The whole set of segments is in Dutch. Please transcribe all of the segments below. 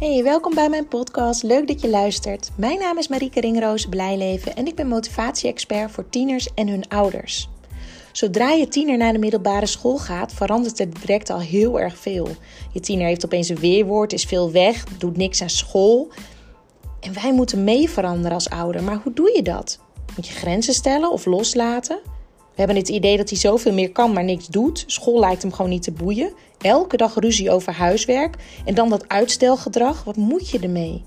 Hey, welkom bij mijn podcast. Leuk dat je luistert. Mijn naam is Marieke Ringroos Blijleven en ik ben motivatie-expert voor tieners en hun ouders. Zodra je tiener naar de middelbare school gaat, verandert er direct al heel erg veel. Je tiener heeft opeens een weerwoord, is veel weg, doet niks aan school. En wij moeten mee veranderen als ouder. Maar hoe doe je dat? Moet je grenzen stellen of loslaten? We hebben het idee dat hij zoveel meer kan, maar niks doet. School lijkt hem gewoon niet te boeien. Elke dag ruzie over huiswerk en dan dat uitstelgedrag. Wat moet je ermee?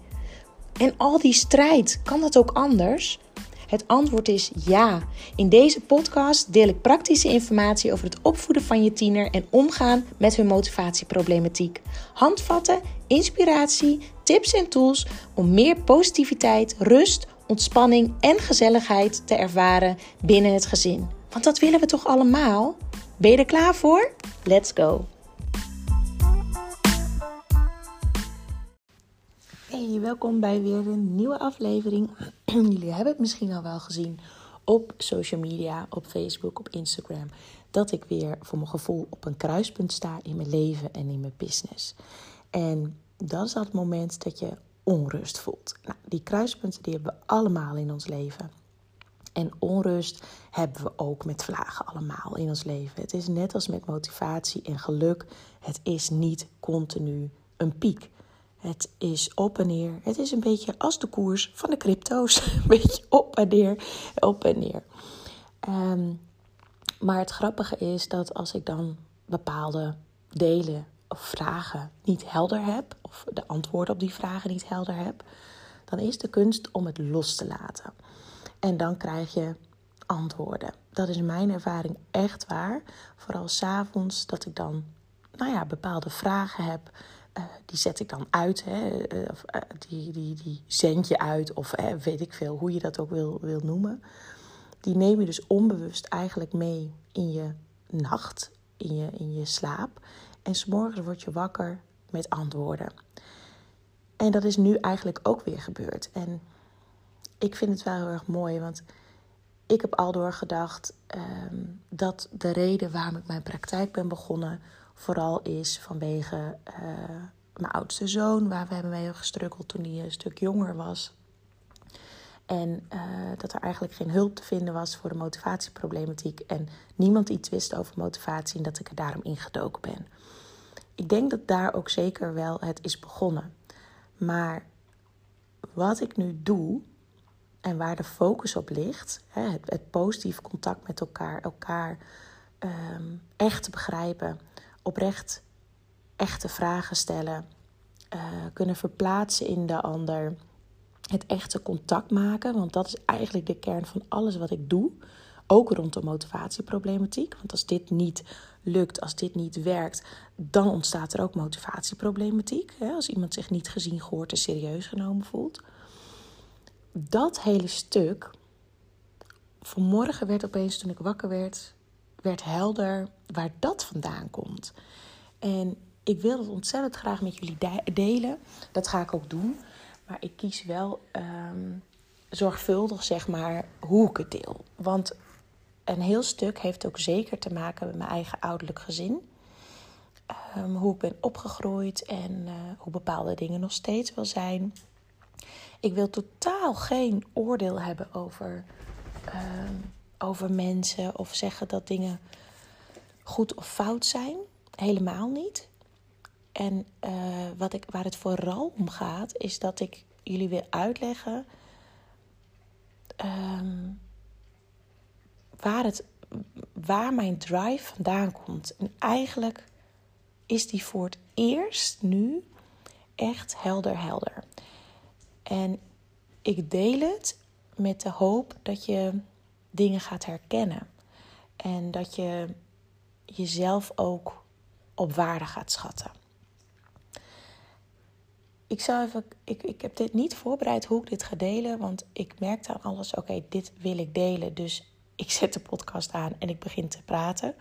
En al die strijd, kan dat ook anders? Het antwoord is ja. In deze podcast deel ik praktische informatie over het opvoeden van je tiener en omgaan met hun motivatieproblematiek. Handvatten, inspiratie, tips en tools om meer positiviteit, rust, ontspanning en gezelligheid te ervaren binnen het gezin. Want dat willen we toch allemaal? Ben je er klaar voor? Let's go! Hey, welkom bij weer een nieuwe aflevering. Jullie hebben het misschien al wel gezien op social media, op Facebook, op Instagram, dat ik weer voor mijn gevoel op een kruispunt sta in mijn leven en in mijn business. En dat is dat moment dat je onrust voelt. Nou, die kruispunten die hebben we allemaal in ons leven. En onrust hebben we ook met vlagen allemaal in ons leven. Het is net als met motivatie en geluk. Het is niet continu een piek. Het is op en neer. Het is een beetje als de koers van de crypto's. Een beetje op en neer, op en neer. Um, maar het grappige is dat als ik dan bepaalde delen of vragen niet helder heb, of de antwoorden op die vragen niet helder heb, dan is de kunst om het los te laten. En dan krijg je antwoorden. Dat is mijn ervaring echt waar. Vooral s'avonds dat ik dan nou ja, bepaalde vragen heb. Uh, die zet ik dan uit. Hè, of, uh, die, die, die zend je uit. Of weet ik veel, hoe je dat ook wil, wil noemen. Die neem je dus onbewust eigenlijk mee in je nacht. In je, in je slaap. En s'morgens word je wakker met antwoorden. En dat is nu eigenlijk ook weer gebeurd. En ik vind het wel heel erg mooi, want ik heb al doorgedacht um, dat de reden waarom ik mijn praktijk ben begonnen vooral is vanwege uh, mijn oudste zoon, waar we hebben mee gestrukkeld toen hij een stuk jonger was. En uh, dat er eigenlijk geen hulp te vinden was voor de motivatieproblematiek. En niemand iets wist over motivatie en dat ik er daarom ingedoken ben. Ik denk dat daar ook zeker wel het is begonnen. Maar wat ik nu doe, en waar de focus op ligt, het, het positief contact met elkaar, elkaar um, echt begrijpen, oprecht echte vragen stellen, uh, kunnen verplaatsen in de ander, het echte contact maken, want dat is eigenlijk de kern van alles wat ik doe. Ook rondom motivatieproblematiek. Want als dit niet lukt, als dit niet werkt, dan ontstaat er ook motivatieproblematiek. Als iemand zich niet gezien, gehoord en serieus genomen voelt dat hele stuk. Vanmorgen werd opeens, toen ik wakker werd, werd helder waar dat vandaan komt. En ik wil dat ontzettend graag met jullie delen. Dat ga ik ook doen. Maar ik kies wel um, zorgvuldig, zeg maar, hoe ik het deel. Want een heel stuk heeft ook zeker te maken met mijn eigen ouderlijk gezin. Um, hoe ik ben opgegroeid en uh, hoe bepaalde dingen nog steeds wel zijn. Ik wil totaal geen oordeel hebben over, uh, over mensen of zeggen dat dingen goed of fout zijn. Helemaal niet. En uh, wat ik, waar het vooral om gaat, is dat ik jullie wil uitleggen um, waar, het, waar mijn drive vandaan komt. En eigenlijk is die voor het eerst nu echt helder helder. En ik deel het met de hoop dat je dingen gaat herkennen. En dat je jezelf ook op waarde gaat schatten. Ik, zou even, ik, ik heb dit niet voorbereid hoe ik dit ga delen, want ik merkte aan alles: oké, dit wil ik delen. Dus ik zet de podcast aan en ik begin te praten.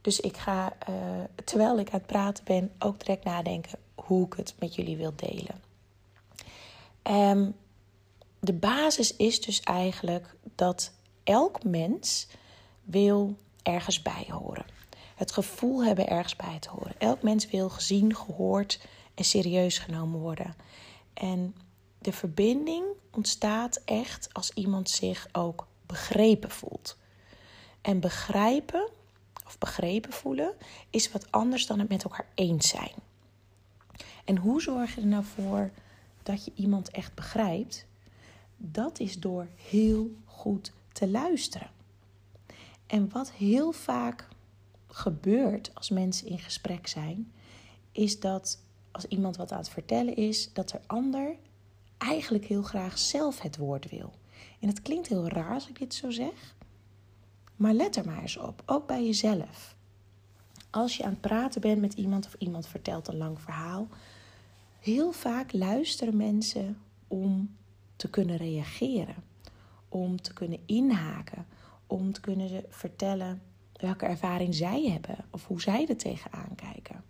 Dus ik ga, uh, terwijl ik aan het praten ben, ook direct nadenken hoe ik het met jullie wil delen. Um, de basis is dus eigenlijk dat elk mens wil ergens bij horen. Het gevoel hebben ergens bij te horen. Elk mens wil gezien, gehoord en serieus genomen worden. En de verbinding ontstaat echt als iemand zich ook begrepen voelt. En begrijpen of begrepen voelen is wat anders dan het met elkaar eens zijn. En hoe zorg je er nou voor dat je iemand echt begrijpt? Dat is door heel goed te luisteren. En wat heel vaak gebeurt als mensen in gesprek zijn, is dat als iemand wat aan het vertellen is, dat er ander eigenlijk heel graag zelf het woord wil. En het klinkt heel raar als ik dit zo zeg, maar let er maar eens op, ook bij jezelf. Als je aan het praten bent met iemand of iemand vertelt een lang verhaal, heel vaak luisteren mensen om te kunnen reageren, om te kunnen inhaken, om te kunnen vertellen welke ervaring zij hebben of hoe zij er tegenaan kijken.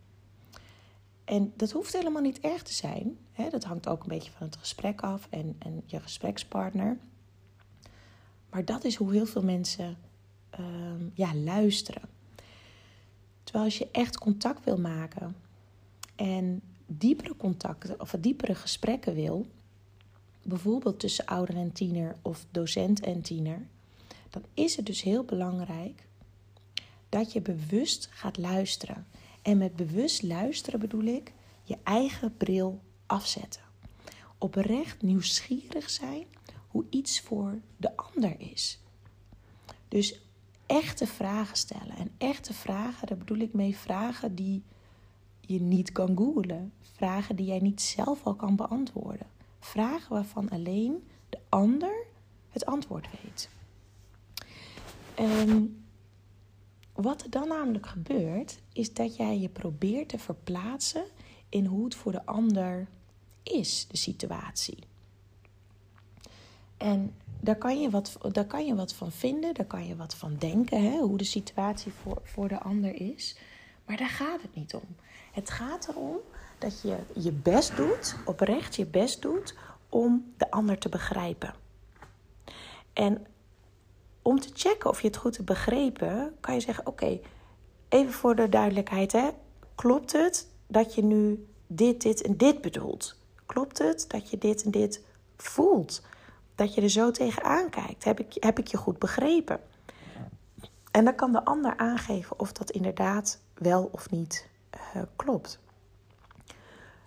En dat hoeft helemaal niet erg te zijn. Hè? Dat hangt ook een beetje van het gesprek af en, en je gesprekspartner. Maar dat is hoe heel veel mensen uh, ja, luisteren. Terwijl als je echt contact wil maken en diepere contacten of diepere gesprekken wil, bijvoorbeeld tussen ouder en tiener of docent en tiener, dan is het dus heel belangrijk dat je bewust gaat luisteren. En met bewust luisteren bedoel ik je eigen bril afzetten. Oprecht nieuwsgierig zijn hoe iets voor de ander is. Dus echte vragen stellen. En echte vragen, daar bedoel ik mee vragen die je niet kan googlen. Vragen die jij niet zelf al kan beantwoorden. Vragen waarvan alleen de ander het antwoord weet. En wat er dan namelijk gebeurt, is dat jij je probeert te verplaatsen in hoe het voor de ander is, de situatie. En daar kan je wat, daar kan je wat van vinden, daar kan je wat van denken, hè, hoe de situatie voor, voor de ander is. Maar daar gaat het niet om. Het gaat erom dat je je best doet, oprecht je best doet, om de ander te begrijpen. En om te checken of je het goed hebt begrepen, kan je zeggen: Oké, even voor de duidelijkheid, hè, klopt het dat je nu dit, dit en dit bedoelt? Klopt het dat je dit en dit voelt? Dat je er zo tegenaan kijkt? Heb ik, heb ik je goed begrepen? En dan kan de ander aangeven of dat inderdaad wel of niet uh, klopt.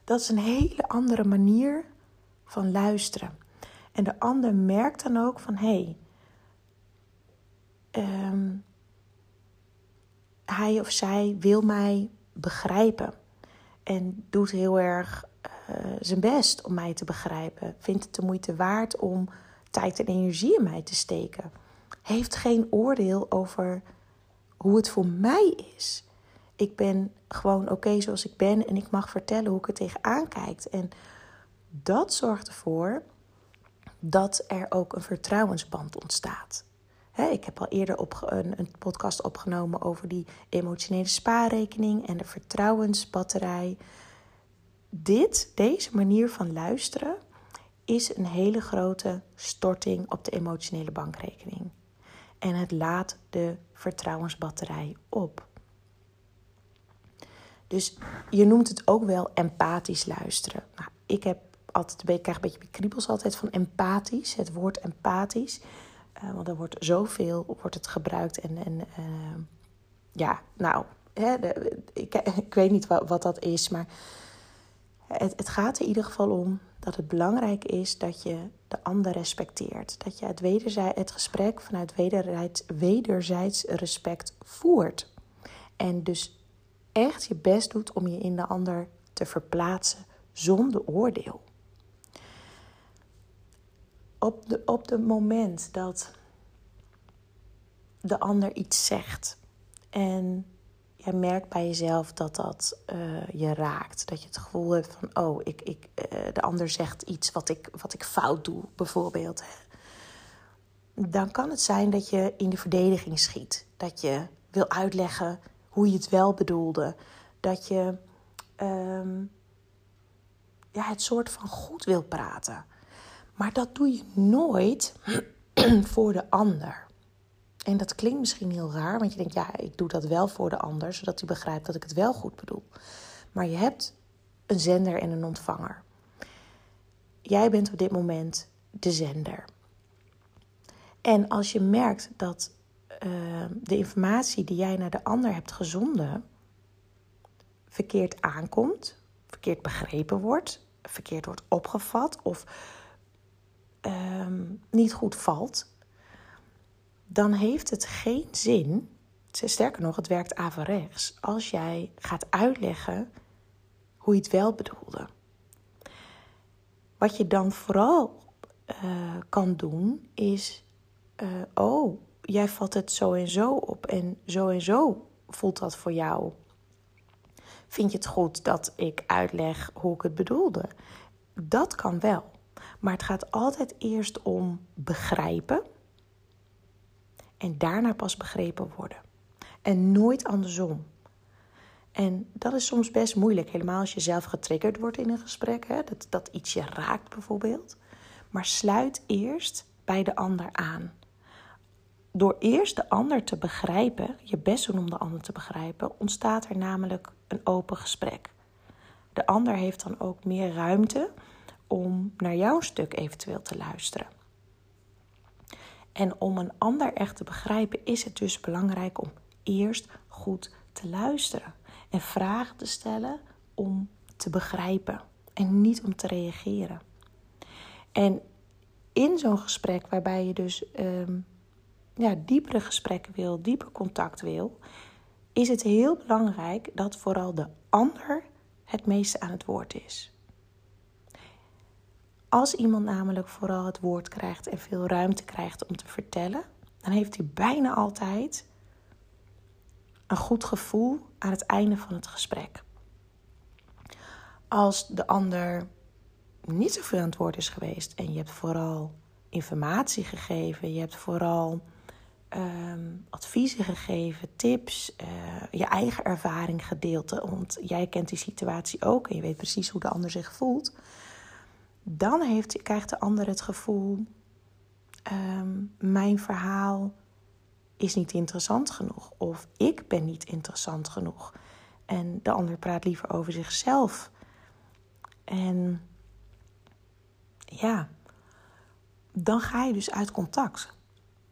Dat is een hele andere manier van luisteren. En de ander merkt dan ook van hé, hey, um, hij of zij wil mij begrijpen. En doet heel erg uh, zijn best om mij te begrijpen. Vindt het de moeite waard om tijd en energie in mij te steken. Heeft geen oordeel over hoe het voor mij is. Ik ben gewoon oké zoals ik ben en ik mag vertellen hoe ik er tegenaan kijk. En dat zorgt ervoor dat er ook een vertrouwensband ontstaat. ik heb al eerder op, een, een, podcast opgenomen over die emotionele spaarrekening en de vertrouwensbatterij. Dit, deze manier van luisteren, is een hele grote storting op de emotionele bankrekening. En het laat de vertrouwensbatterij op. Dus je noemt het ook wel empathisch luisteren. Nou, ik heb altijd een krijg een beetje kriebels altijd van empathisch, het woord empathisch. Uh, want er wordt zoveel wordt het gebruikt. En, en uh, ja, nou, hè, ik, ik weet niet wat, wat dat is, maar het, het gaat er in ieder geval om dat het belangrijk is dat je de ander respecteert. Dat je het, wederzij, het gesprek vanuit wederzijds, wederzijds respect voert. En dus echt je best doet om je in de ander te verplaatsen zonder oordeel. Op de, op het moment dat de ander iets zegt en jij merkt bij jezelf dat dat uh, je raakt. Dat je het gevoel hebt van, oh, ik, ik, uh, de ander zegt iets wat ik, wat ik fout doe, bijvoorbeeld. Dan kan het zijn dat je in de verdediging schiet. Dat je wil uitleggen hoe je het wel bedoelde. Dat je um, ja, het soort van goed wil praten. Maar dat doe je nooit voor de ander. En dat klinkt misschien heel raar, want je denkt, ja, ik doe dat wel voor de ander, zodat hij begrijpt dat ik het wel goed bedoel. Maar je hebt een zender en een ontvanger. Jij bent op dit moment de zender. En als je merkt dat uh, de informatie die jij naar de ander hebt gezonden verkeerd aankomt, verkeerd begrepen wordt, verkeerd wordt opgevat of uh, niet goed valt, dan heeft het geen zin. Sterker nog, het werkt averechts. Als jij gaat uitleggen hoe je het wel bedoelde. Wat je dan vooral uh, kan doen, is: uh, Oh, jij vat het zo en zo op en zo en zo voelt dat voor jou. Vind je het goed dat ik uitleg hoe ik het bedoelde? Dat kan wel. Maar het gaat altijd eerst om begrijpen en daarna pas begrepen worden. En nooit andersom. En dat is soms best moeilijk, helemaal als je zelf getriggerd wordt in een gesprek, hè? Dat, dat iets je raakt bijvoorbeeld. Maar sluit eerst bij de ander aan. Door eerst de ander te begrijpen, je best doen om de ander te begrijpen, ontstaat er namelijk een open gesprek. De ander heeft dan ook meer ruimte om naar jouw stuk eventueel te luisteren. En om een ander echt te begrijpen, is het dus belangrijk om eerst goed te luisteren en vragen te stellen om te begrijpen en niet om te reageren. En in zo'n gesprek waarbij je dus um, ja, diepere gesprekken wil, dieper contact wil, is het heel belangrijk dat vooral de ander het meeste aan het woord is. Als iemand namelijk vooral het woord krijgt en veel ruimte krijgt om te vertellen, dan heeft hij bijna altijd een goed gevoel aan het einde van het gesprek. Als de ander niet zoveel aan het woord is geweest en je hebt vooral informatie gegeven, je hebt vooral um, adviezen gegeven, tips, uh, je eigen ervaring gedeeld, want jij kent die situatie ook en je weet precies hoe de ander zich voelt dan heeft, krijgt de ander het gevoel: um, mijn verhaal is niet interessant genoeg. Of ik ben niet interessant genoeg. En de ander praat liever over zichzelf. En ja, dan ga je dus uit contact.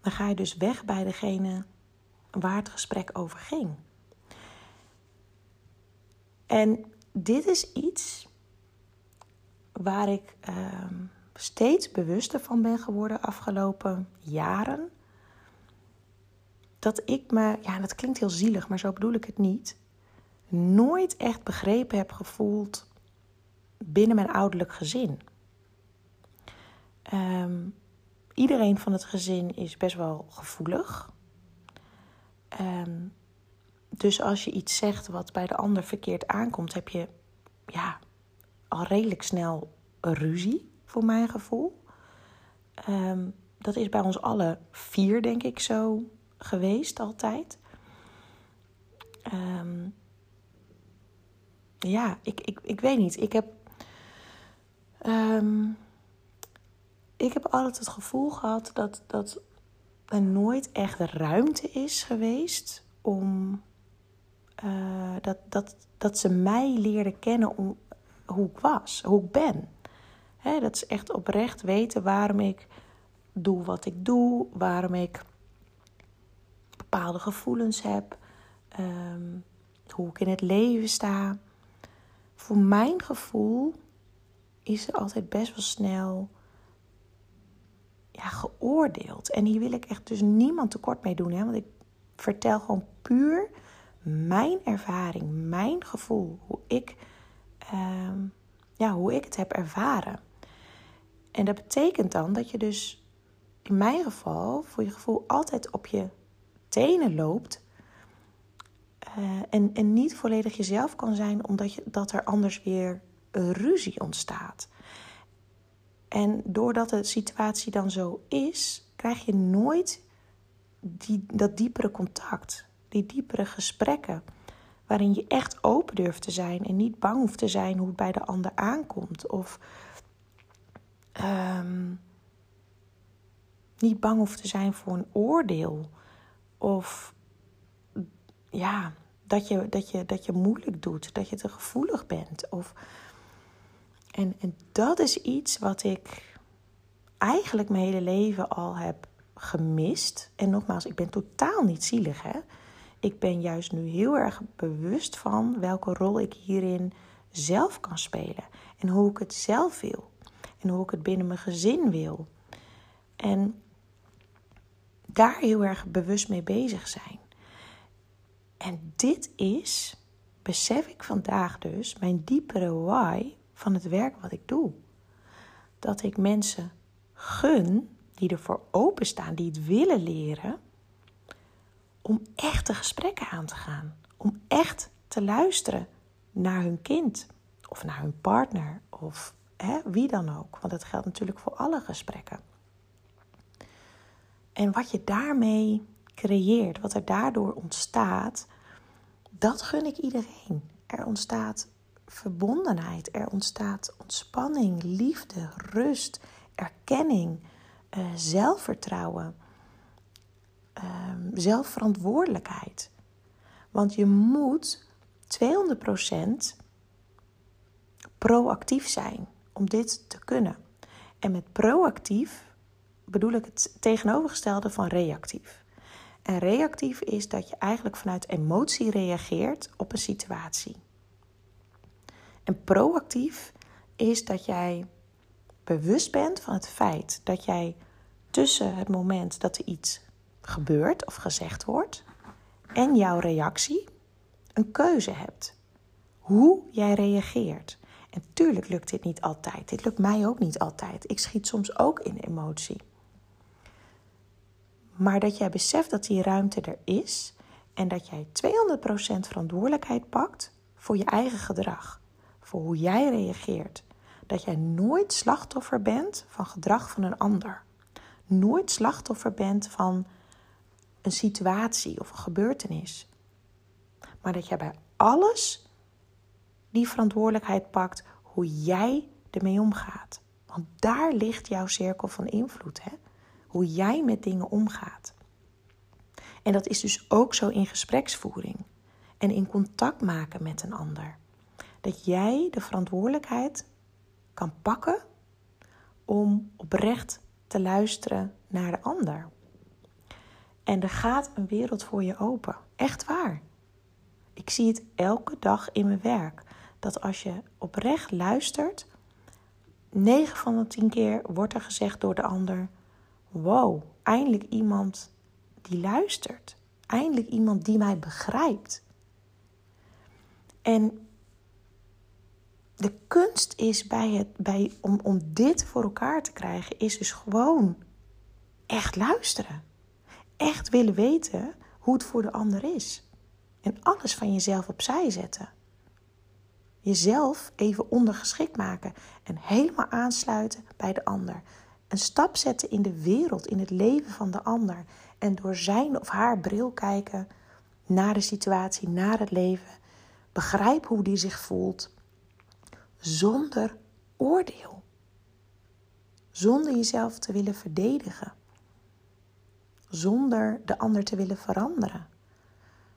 Dan ga je dus weg bij degene waar het gesprek over ging. En dit is iets waar ik ehm, steeds bewuster van ben geworden afgelopen jaren. Dat ik me, ja, dat klinkt heel zielig, maar zo bedoel ik het niet. Nooit echt begrepen heb gevoeld binnen mijn ouderlijk gezin. Ehm, iedereen van het gezin is best wel gevoelig. Ehm, dus als je iets zegt wat bij de ander verkeerd aankomt, heb je ja, al redelijk snel ruzie, voor mijn gevoel. Ehm, dat is bij ons alle vier, denk ik, zo geweest altijd. Ehm, ja, ik, ik, ik weet niet. Ik heb. Ik heb altijd het gevoel gehad dat, dat er nooit echt ruimte is geweest om. Uh, dat, dat, dat ze mij leerden kennen hoe ik was, hoe ik ben. dat is echt oprecht weten waarom ik doe wat ik doe, waarom ik bepaalde gevoelens heb, ehm, hoe ik in het leven sta. Voor mijn gevoel is er altijd best wel snel ja, geoordeeld. En hier wil ik echt dus niemand tekort mee doen, hè? want ik vertel gewoon puur mijn ervaring, mijn gevoel, hoe ik Ehm, ja, hoe ik het heb ervaren. En dat betekent dan dat je dus in mijn geval voor je gevoel altijd op je tenen loopt. Uh, en, en niet volledig jezelf kan zijn, omdat je, dat er anders weer ruzie ontstaat. En doordat de situatie dan zo is, krijg je nooit die, dat diepere contact, die diepere gesprekken waarin je echt open durft te zijn en niet bang hoeft te zijn hoe het bij de ander aankomt. Of um, niet bang hoeft te zijn voor een oordeel. Of ja, dat je, dat, je, dat je moeilijk doet, dat je te gevoelig bent. Of... En, en dat is iets wat ik eigenlijk mijn hele leven al heb gemist. En nogmaals, ik ben totaal niet zielig. Hè? Ik ben juist nu heel erg bewust van welke rol ik hierin zelf kan spelen. En hoe ik het zelf wil. En hoe ik het binnen mijn gezin wil. En daar heel erg bewust mee bezig zijn. En dit is, besef ik vandaag dus, mijn diepere why van het werk wat ik doe. Dat ik mensen gun die ervoor openstaan, die het willen leren, om echte gesprekken aan te gaan. Om echt te luisteren naar hun kind of naar hun partner of hè, wie dan ook. Want dat geldt natuurlijk voor alle gesprekken. En wat je daarmee creëert, wat er daardoor ontstaat, dat gun ik iedereen. Er ontstaat verbondenheid, er ontstaat ontspanning, liefde, rust, erkenning, uh, zelfvertrouwen, uh, zelfverantwoordelijkheid. Want je moet 200% proactief zijn om dit te kunnen. En met proactief bedoel ik het tegenovergestelde van reactief. En reactief is dat je eigenlijk vanuit emotie reageert op een situatie. En proactief is dat jij bewust bent van het feit dat jij tussen het moment dat er iets gebeurt of gezegd wordt en jouw reactie een keuze hebt. Hoe jij reageert. En tuurlijk lukt dit niet altijd. Dit lukt mij ook niet altijd. Ik schiet soms ook in emotie. Maar dat jij beseft dat die ruimte er is en dat jij 200% verantwoordelijkheid pakt voor je eigen gedrag, hoe jij reageert. Dat jij nooit slachtoffer bent van gedrag van een ander. Nooit slachtoffer bent van een situatie of een gebeurtenis. Maar dat jij bij alles die verantwoordelijkheid pakt hoe jij ermee omgaat. Want daar ligt jouw cirkel van invloed. Hè? hoe jij met dingen omgaat. En dat is dus ook zo in gespreksvoering en in contact maken met een ander. Dat jij de verantwoordelijkheid kan pakken om oprecht te luisteren naar de ander. En er gaat een wereld voor je open. Echt waar. Ik zie het elke dag in mijn werk. Dat als je oprecht luistert, 9 van de 10 keer wordt er gezegd door de ander: wow, eindelijk iemand die luistert. Eindelijk iemand die mij begrijpt. En de kunst is bij het, bij, om, om dit voor elkaar te krijgen, is dus gewoon echt luisteren. Echt willen weten hoe het voor de ander is. En alles van jezelf opzij zetten. Jezelf even ondergeschikt maken en helemaal aansluiten bij de ander. Een stap zetten in de wereld, in het leven van de ander. En door zijn of haar bril kijken naar de situatie, naar het leven. Begrijp hoe die zich voelt. Zonder oordeel. Zonder jezelf te willen verdedigen. Zonder de ander te willen veranderen.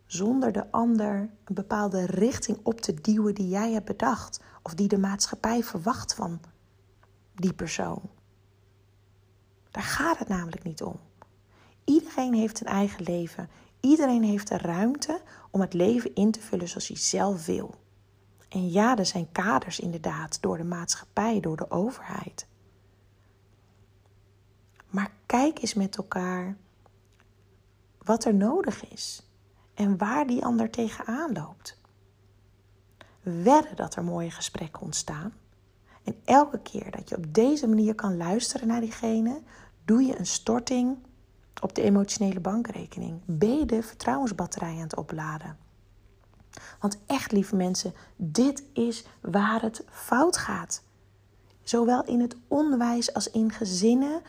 Zonder de ander een bepaalde richting op te duwen die jij hebt bedacht. Of die de maatschappij verwacht van die persoon. Daar gaat het namelijk niet om. Iedereen heeft een eigen leven. Iedereen heeft de ruimte om het leven in te vullen zoals hij zelf wil. En ja, er zijn kaders inderdaad door de maatschappij, door de overheid. Maar kijk eens met elkaar wat er nodig is en waar die ander tegenaan loopt. Wedden dat er mooie gesprekken ontstaan. En elke keer dat je op deze manier kan luisteren naar diegene, Doe je een storting op de emotionele bankrekening? Ben je de vertrouwensbatterij aan het opladen? Want echt, lieve mensen, dit is waar het fout gaat. Zowel in het onderwijs als in gezinnen,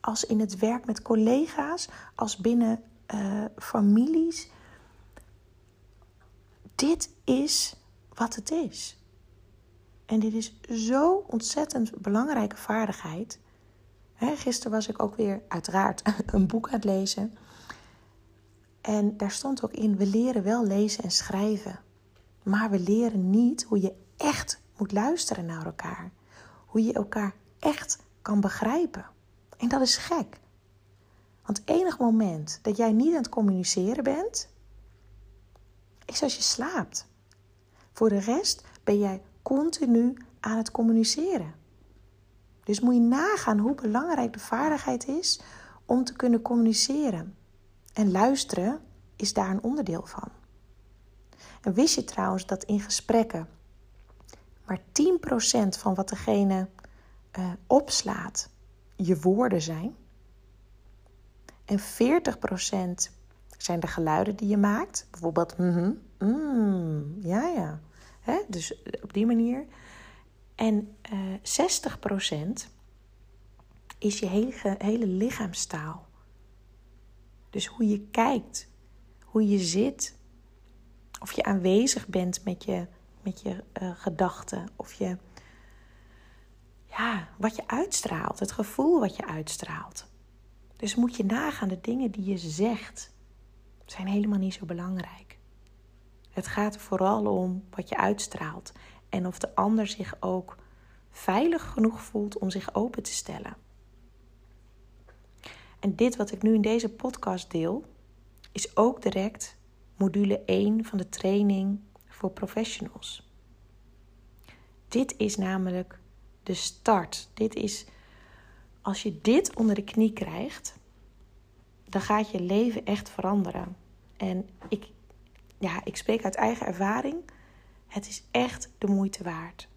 als in het werk met collega's, als binnen uh, families. Dit is wat het is. En dit is zo ontzettend belangrijke vaardigheid gisteren was ik ook weer uiteraard een boek aan het lezen. En daar stond ook in: we leren wel lezen en schrijven. Maar we leren niet hoe je echt moet luisteren naar elkaar. Hoe je elkaar echt kan begrijpen. En dat is gek. Want enig moment dat jij niet aan het communiceren bent, is als je slaapt. Voor de rest ben jij continu aan het communiceren. Dus moet je nagaan hoe belangrijk de vaardigheid is om te kunnen communiceren. En luisteren is daar een onderdeel van. En wist je trouwens dat in gesprekken maar 10% van wat degene uh, opslaat je woorden zijn? En 40% zijn de geluiden die je maakt. Bijvoorbeeld, mm, mm ja, ja. Hè? Dus op die manier. En uh, 60% is je hele lichaamstaal. Dus hoe je kijkt, hoe je zit, of je aanwezig bent met je, met je uh, gedachten, of je, ja, wat je uitstraalt, het gevoel wat je uitstraalt. Dus moet je nagaan, de dingen die je zegt zijn helemaal niet zo belangrijk. Het gaat vooral om wat je uitstraalt en of de ander zich ook veilig genoeg voelt om zich open te stellen. En dit wat ik nu in deze podcast deel, is ook direct module 1 van de training voor professionals. Dit is namelijk de start. Dit is als je dit onder de knie krijgt, dan gaat je leven echt veranderen. En ik, ja, ik spreek uit eigen ervaring. Het is echt de moeite waard.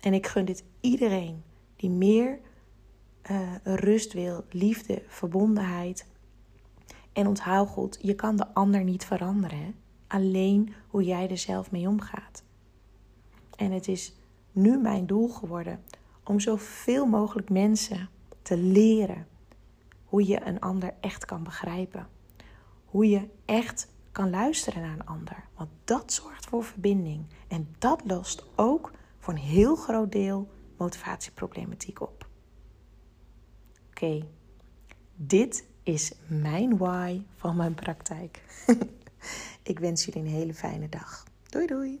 En ik gun dit iedereen die meer uh, rust wil, liefde, verbondenheid. En onthoud goed, je kan de ander niet veranderen. Alleen hoe jij er zelf mee omgaat. En het is nu mijn doel geworden om zoveel mogelijk mensen te leren hoe je een ander echt kan begrijpen. Hoe je echt kan luisteren naar een ander. Want dat zorgt voor verbinding. En dat lost ook voor een heel groot deel motivatieproblematiek op. Oké, dit is mijn why van mijn praktijk. Ik wens jullie een hele fijne dag. Doei doei.